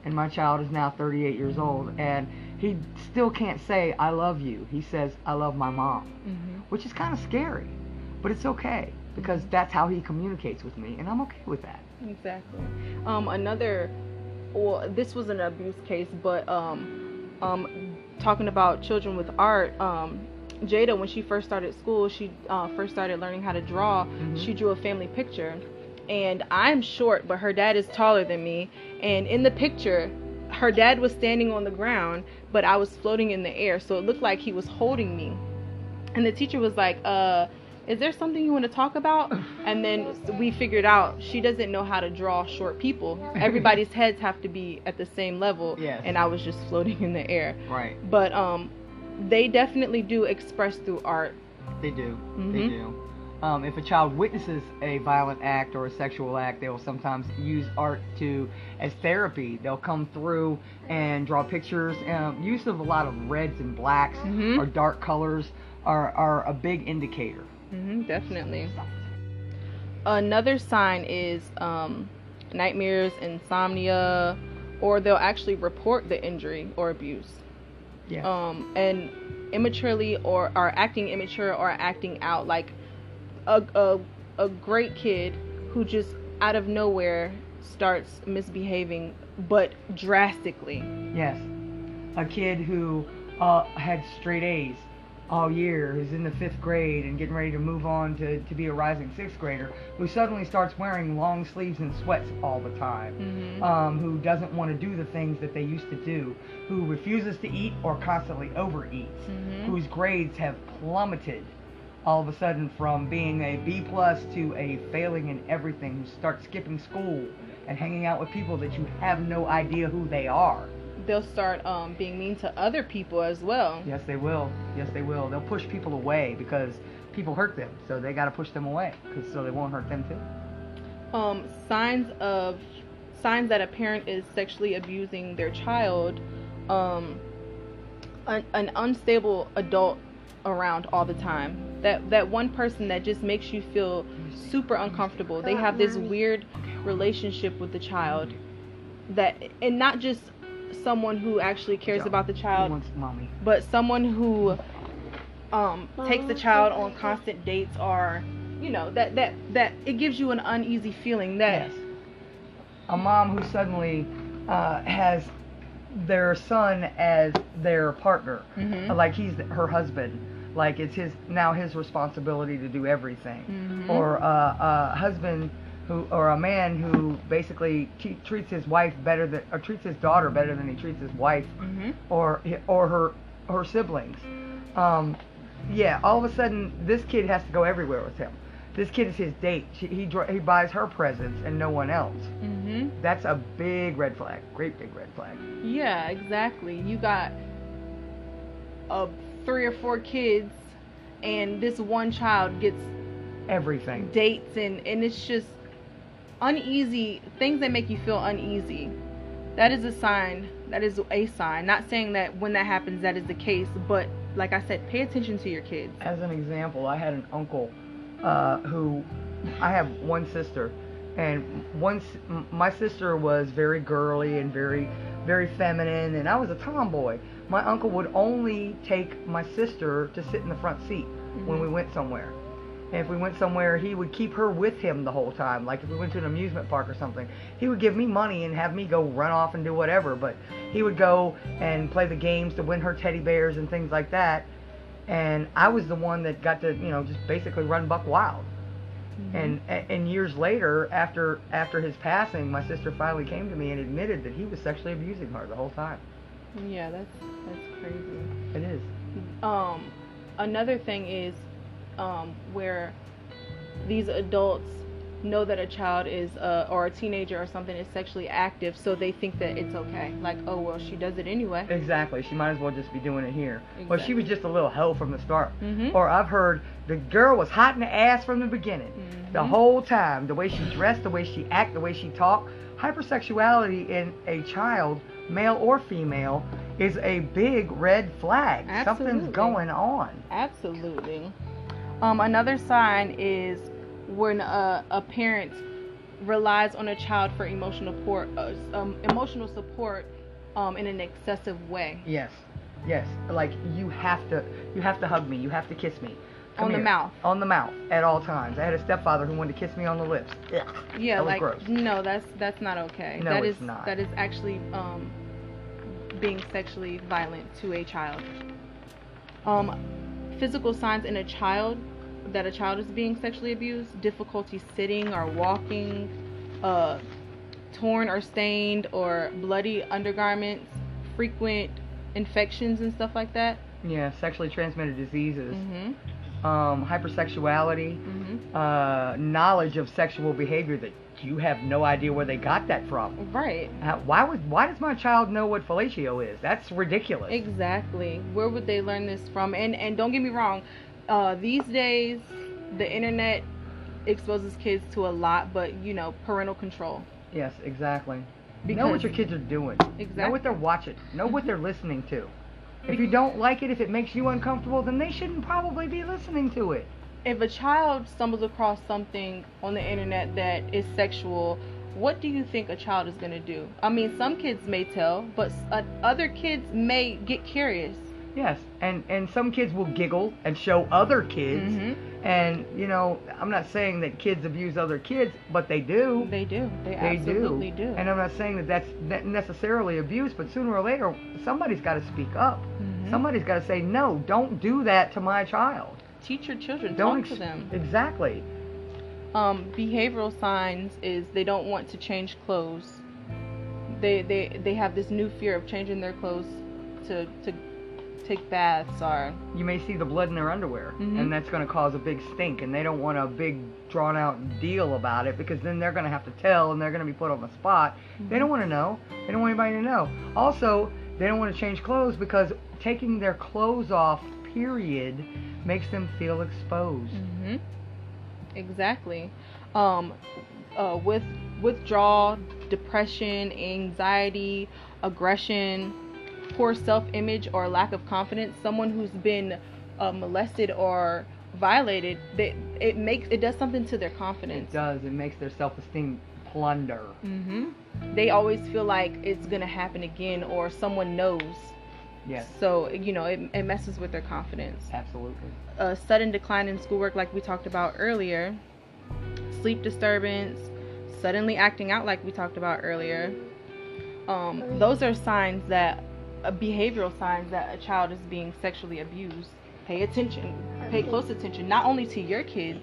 And my child is now 38 years old, and he still can't say "I love you." He says "I love my mom," Mhm. which is kind of scary, but it's okay because that's how he communicates with me, and I'm okay with that. Exactly. Um, another, well, this was an abuse case, but um, um, talking about children with art, um, Jada, when she first started school, she uh, first started learning how to draw. Mhm. She drew a family picture, and I'm short, but her dad is taller than me. And in the picture, her dad was standing on the ground, but I was floating in the air, so it looked like he was holding me. And the teacher was like, uh, is there something you want to talk about? And then we figured out she doesn't know how to draw short people. Everybody's heads have to be at the same level. Yes. And I was just floating in the air. Right. But um, they definitely do express through art. They do. They Mhm. do. Um, if a child witnesses a violent act or a sexual act, they will sometimes use art to as therapy. They'll come through and draw pictures. Um, use of a lot of reds and blacks Mhm. or dark colors are, are a big indicator. Hmm definitely. Another sign is um, nightmares, insomnia, or they'll actually report the injury or abuse. Yeah. um, and immaturely or are acting immature or acting out like a, a, a great kid who just out of nowhere starts misbehaving but drastically Yes. A kid who uh, had straight A's all year, who's in the fifth grade and getting ready to move on to, to be a rising sixth grader, who suddenly starts wearing long sleeves and sweats all the time, Mhm. um, who doesn't want to do the things that they used to do, who refuses to eat or constantly overeats, Mhm. whose grades have plummeted all of a sudden from being a B plus to a failing in everything, who start skipping school and hanging out with people that you have no idea who they are. They'll start um, being mean to other people as well Yes, they will. Yes, they will. They'll push people away because people hurt them, so they got to push them away, 'cause- so they won't hurt them too. um, signs of signs that a parent is sexually abusing their child um, an, an unstable adult around all the time that that one person that just makes you feel super uncomfortable they have this weird relationship with the child that and not just someone who actually cares about the child wants mommy? but someone who um, takes the child on constant dates or you know that that that it gives you an uneasy feeling that Yes. A mom who suddenly uh, has their son as their partner, Mhm. like he's her husband, like it's his now his responsibility to do everything, Mhm. or uh, a husband who or a man who basically treats his wife better than or treats his daughter better than he treats his wife Mhm. or or her her siblings. Um, yeah, all of a sudden this kid has to go everywhere with him. This kid is his date. She, he he buys her presents and no one else. Mhm. That's a big red flag. Great big red flag. Yeah, exactly. You got uh, three or four kids, and this one child gets Everything. dates, and, and it's just uneasy things that make you feel uneasy. That is a sign. That is a sign. Not saying that when that happens, that is the case, but like I said, pay attention to your kids. As an example, I had an uncle uh, who I have one sister, and once my sister was very girly and very very feminine, and I was a tomboy. My uncle would only take my sister to sit in the front seat mm-hmm. when we went somewhere. And if we went somewhere, he would keep her with him the whole time. Like if we went to an amusement park or something, he would give me money and have me go run off and do whatever. But he would go and play the games to win her teddy bears and things like that. And I was the one that got to, you know, just basically run buck wild. Mm-hmm. And and years later, after after his passing, my sister finally came to me and admitted that he was sexually abusing her the whole time. Yeah, that's that's crazy. It is. Um, another thing is um, where these adults know that a child is uh, or a teenager or something is sexually active so they think that it's okay. Like oh well she does it anyway. Exactly. She might as well just be doing it here. Exactly. well she was just a little hoe from the start. Mm-hmm. or i've heard the girl was hot in the ass from the beginning. Mm-hmm. the whole time the way she dressed the way she act the way she talked hypersexuality in a child male or female is a big red flag. Absolutely. something's going on. Absolutely um, another sign is when a, a parent relies on a child for emotional support, uh, um, emotional support um, in an excessive way. Yes, yes. Like you have to, you have to hug me. You have to kiss me. Come on here. the mouth. On the mouth at all times. I had a stepfather who wanted to kiss me on the lips. Ugh, yeah, like gross. no, that's that's not okay. No, that it's is, not. That is actually um, being sexually violent to a child. Um, physical signs in a child that a child is being sexually abused, difficulty sitting or walking, uh, torn or stained or bloody undergarments, frequent infections and stuff like that. Yeah, sexually transmitted diseases. Mm-hmm. Um, hypersexuality, mm-hmm. uh, knowledge of sexual behavior that you have no idea where they got that from. Right. Uh, why would why does my child know what fellatio is? That's ridiculous. Exactly. Where would they learn this from? And and don't get me wrong, uh, these days, the internet exposes kids to a lot, but you know, parental control. Yes, exactly. Because know what your kids are doing. Exactly. Know what they're watching. Know what they're listening to. If you don't like it, if it makes you uncomfortable, then they shouldn't probably be listening to it. If a child stumbles across something on the internet that is sexual, what do you think a child is going to do? I mean, some kids may tell, but uh, other kids may get curious. Yes, and and some kids will giggle and show other kids, mm-hmm. and you know, I'm not saying that kids abuse other kids, but they do. They do. They, they absolutely do. do. And I'm not saying that that's necessarily abuse, but sooner or later, somebody's got to speak up. Mm-hmm. Somebody's got to say, no, don't do that to my child. Teach your children. Don't talk ex- to them. Exactly. Um, behavioral signs is they don't want to change clothes. They they they have this new fear of changing their clothes to to take baths or you may see the blood in their underwear mm-hmm. and that's going to cause a big stink and they don't want a big drawn out deal about it because then they're going to have to tell and they're going to be put on the spot mm-hmm. they don't want to know they don't want anybody to know also they don't want to change clothes because taking their clothes off period makes them feel exposed mm-hmm. exactly um, uh, with withdrawal depression anxiety aggression poor self-image or lack of confidence, someone who's been uh, molested or violated, they, it makes it does something to their confidence. It does. It makes their self-esteem plunder. hmm They always feel like it's gonna happen again, or someone knows. Yes. So you know, it, it messes with their confidence. Absolutely. A sudden decline in schoolwork, like we talked about earlier. Sleep disturbance, suddenly acting out, like we talked about earlier. Um, those are signs that uh, behavioral signs that a child is being sexually abused. Pay attention. Pay close attention, not only to your kids,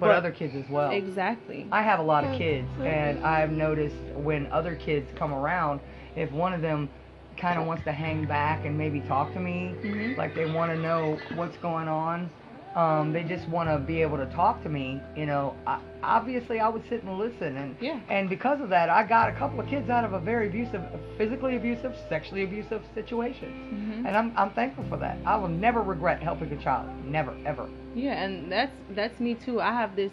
but, but other kids as well. Exactly. I have a lot of kids, and I've noticed when other kids come around, if one of them kind of wants to hang back and maybe talk to me, mm-hmm. like they want to know what's going on, um, they just want to be able to talk to me. You know, I, obviously I would sit and listen, and yeah. and because of that, I got a couple of kids out of a very abusive, physically abusive, sexually abusive situation, mm-hmm. and I'm I'm thankful for that. I will never regret helping a child, never ever. Yeah, and that's that's me too. I have this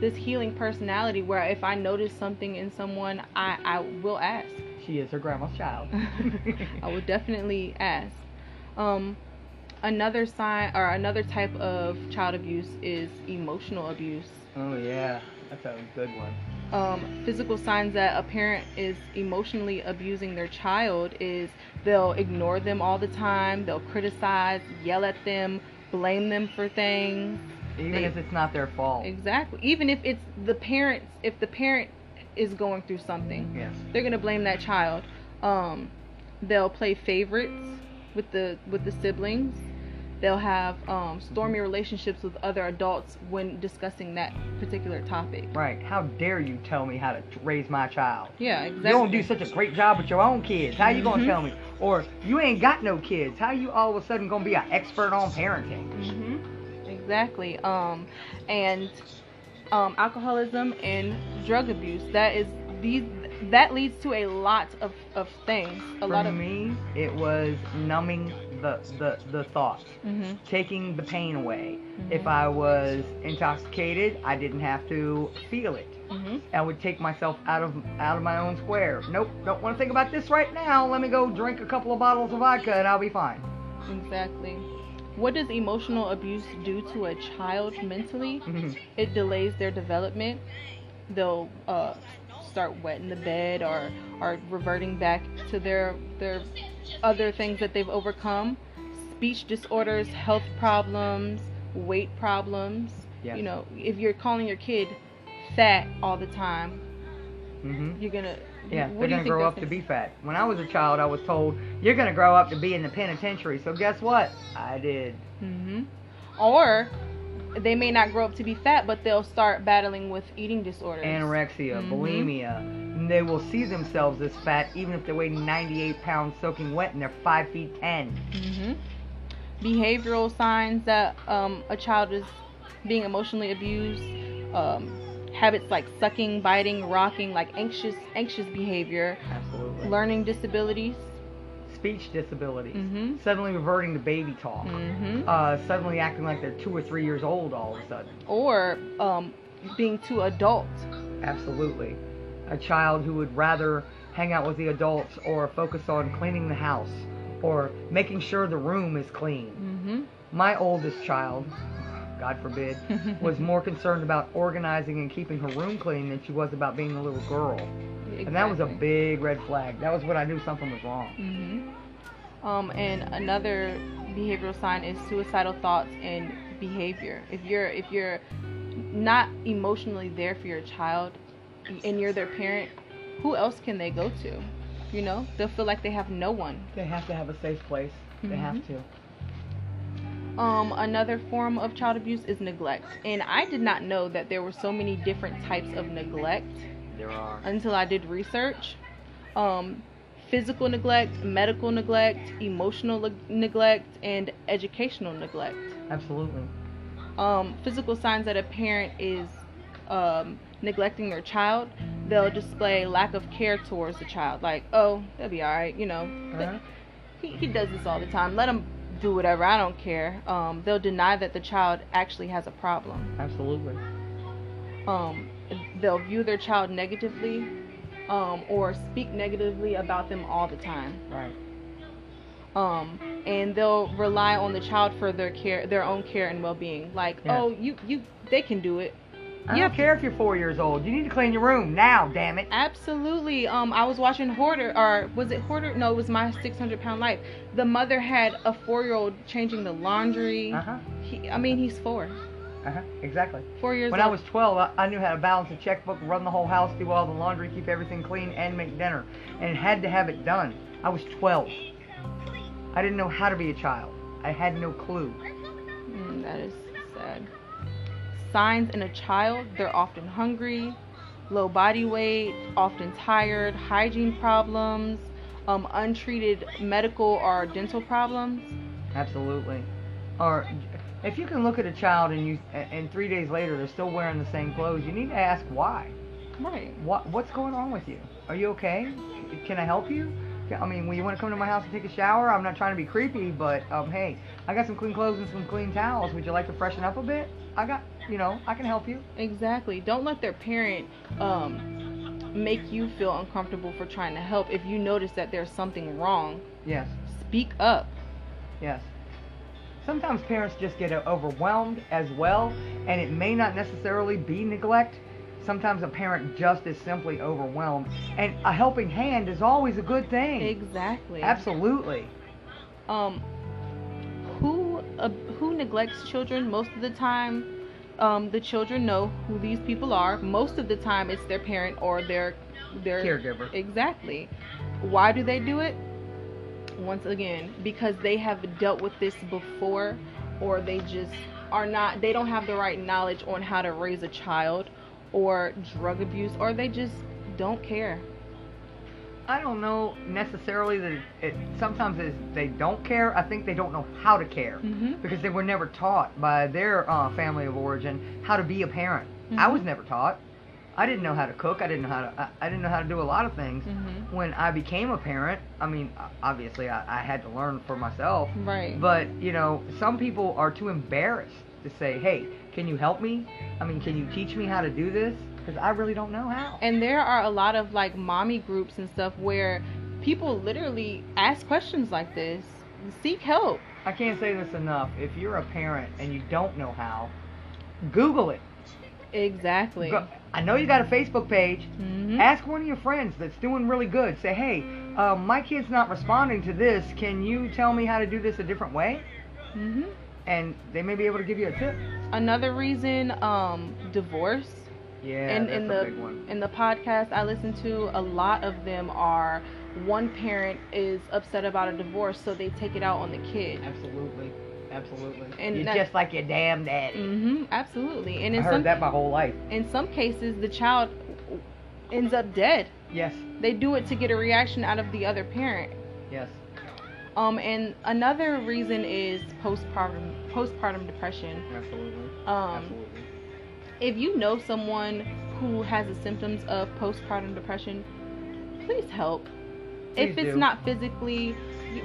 this healing personality where if I notice something in someone, I I will ask. She is her grandma's child. I would definitely ask. Um, another sign or another type of child abuse is emotional abuse. Oh yeah, that's a good one. Um, physical signs that a parent is emotionally abusing their child is they'll ignore them all the time, they'll criticize, yell at them, blame them for things. Even They- if it's not their fault. Exactly. Even if it's the parents, if the parent is going through something, Yes. they're gonna blame that child. Um, they'll play favorites with the with the siblings. They'll have um, stormy relationships with other adults when discussing that particular topic. Right. How dare you tell me how to raise my child? Yeah, exactly. You don't do such a great job with your own kids. How you gonna Mhm. tell me? Or you ain't got no kids. How you all of a sudden gonna be an expert on parenting? Mm-hmm. Exactly. Um, and um, alcoholism and drug abuse. That is these. That leads to a lot of, of things. A For lot of. me, it was numbing the the, the thoughts, hmm taking the pain away. If Mhm. I was intoxicated, I didn't have to feel it. hmm I would take myself out of out of my own square. Nope, don't want to think about this right now. Let me go drink a couple of bottles of vodka and I'll be fine. Exactly. What does emotional abuse do to a child mentally? Mhm. It delays their development. They'll uh, start wetting the bed or or reverting back to their their other things that they've overcome. Speech disorders, health problems, weight problems. Yes. You know, if you're calling your kid fat all the time, Mhm. you're gonna Yeah, what they're do gonna grow up to be fat. When I was a child, I was told you're gonna grow up to be in the penitentiary. So guess what? I did. hmm Or they may not grow up to be fat, but they'll start battling with eating disorders. Anorexia, Mhm. bulimia. And they will see themselves as fat even if they weigh 98 pounds soaking wet and they're 5 feet 10. hmm Behavioral signs that um, a child is being emotionally abused. Um, habits like sucking, biting, rocking, like anxious anxious behavior. Absolutely. Learning disabilities. Speech disabilities. hmm Suddenly reverting to baby talk. hmm Uh, suddenly acting like they're two or three years old all of a sudden. Or um, being too adult. Absolutely. A child who would rather hang out with the adults or focus on cleaning the house or making sure the room is clean. hmm My oldest child, God forbid, was more concerned about organizing and keeping her room clean than she was about being a little girl. And that was a big red flag. That was when I knew something was wrong. hmm Um, and another behavioral sign is suicidal thoughts and behavior. If you're if you're not emotionally there for your child, and you're their parent, who else can they go to? You know, they'll feel like they have no one. They have to have a safe place. They have Mhm. to. Um, another form of child abuse is neglect, and I did not know that there were so many different types of neglect There are. until I did research. Um, physical neglect, medical neglect, emotional neg- neglect, and educational neglect. Absolutely. Um, physical signs that a parent is um, neglecting their child, they'll display lack of care towards the child. Like, oh, they'll be all right, you know. Uh-huh. He, he does this all the time. Let him do whatever. I don't care. Um, they'll deny that the child actually has a problem. Absolutely. um, they'll view their child negatively um, or speak negatively about them all the time Right. um, and they'll rely on the child for their care their own care and well-being like Yes. oh you you they can do it I don't care if you're four years old. You need to clean your room now, damn it. absolutely um i was watching hoarder or was it hoarder no it was my 600 pound life the mother had a four-year-old changing the laundry Uh huh. i mean he's four Uh huh. Exactly. four years When I was 12, I, I knew how to balance a checkbook, run the whole house, do all the laundry, keep everything clean, and make dinner. And had to have it done. I was 12. I didn't know how to be a child. I had no clue. Mm, that is sad. Signs in a child they're often hungry, low body weight, often tired, hygiene problems, um, untreated medical or dental problems. Absolutely. Or if you can look at a child and you and three days later they're still wearing the same clothes, you need to ask why. Right. What what's going on with you? Are you okay? Can I help you? I mean, when you want to come to my house and take a shower, I'm not trying to be creepy, but um, hey, I got some clean clothes and some clean towels. Would you like to freshen up a bit? I got, you know, I can help you. Exactly. Don't let their parent um, make you feel uncomfortable for trying to help. If you notice that there's something wrong, Yes, speak up. yes. sometimes parents just get overwhelmed as well, and it may not necessarily be neglect. Sometimes a parent just is simply overwhelmed, and a helping hand is always a good thing. Exactly. Absolutely. Um, who uh, who neglects children most of the time? Um, the children know who these people are. Most of the time, it's their parent or their their Caregiver. Exactly. Why do they do it? Once again, because they have dealt with this before, or they just are not. They don't have the right knowledge on how to raise a child, or drug abuse, or they just don't care. I don't know necessarily that it, it sometimes is they don't care. I think they don't know how to care Mm-hmm. because they were never taught by their uh, family of origin how to be a parent. I Mhm. was never taught. I didn't know how to cook. I didn't know how to. I, I didn't know how to do a lot of things. Mhm. When I became a parent, I mean, obviously I, I had to learn for myself. Right. But you know, some people are too embarrassed to say, "Hey, can you help me? I mean, can you teach me how to do this?" Because I really don't know how. And there are a lot of like mommy groups and stuff where people literally ask questions like this. Seek help. I can't say this enough. If you're a parent and you don't know how, Google it. Exactly. Go- I know you got a Facebook page. Mm-hmm. Ask one of your friends that's doing really good. Say, hey, uh, my kid's not responding to this. Can you tell me how to do this a different way? Mm-hmm. And they may be able to give you a tip. Another reason, um, divorce. Yeah, in that's in a the big one. in the podcast I listen to, a lot of them are one parent is upset about a divorce, so they take it out on the kid. Absolutely, absolutely. And you're that- just like your damn daddy. hmm Absolutely. And I heard some that my whole life. in some cases, the child ends up dead. Yes, They do it to get a reaction out of the other parent. yes. Um, and another reason is postpartum postpartum depression. Absolutely. Um, absolutely. If you know someone who has the symptoms of postpartum depression, please help. if it's do. not physically,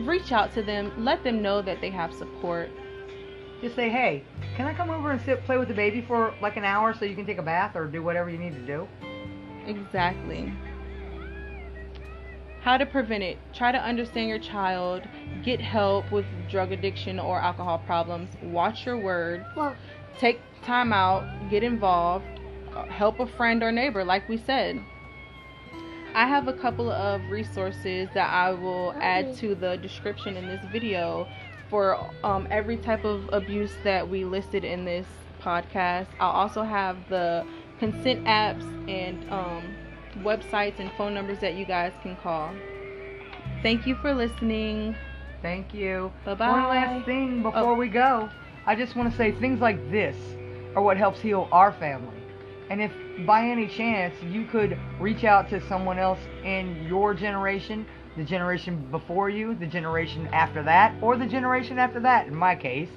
reach out to them. Let them know that they have support. Just say, hey, can I come over and sit play with the baby for like an hour so you can take a bath or do whatever you need to do? Exactly. How to prevent it. Try to understand your child. Get help with drug addiction or alcohol problems. Watch your words. Well, Take time out. Get involved. Help a friend or neighbor, like we said. I have a couple of resources that I will add to the description in this video for um, every type of abuse that we listed in this podcast. I'll also have the consent apps and um, websites and phone numbers that you guys can call. Thank you for listening. thank you. Bye-bye. One last thing before Oh. we go. I just want to say things like this are what helps heal our family. And if by any chance you could reach out to someone else in your generation, the generation before you, the generation after that, or the generation after that, in my case,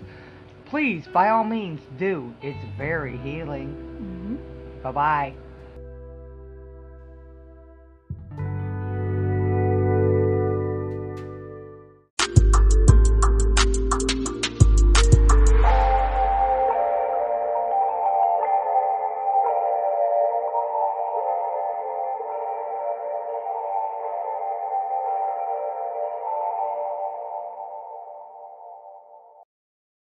please, by all means, do. It's very healing. Mhm. Bye bye.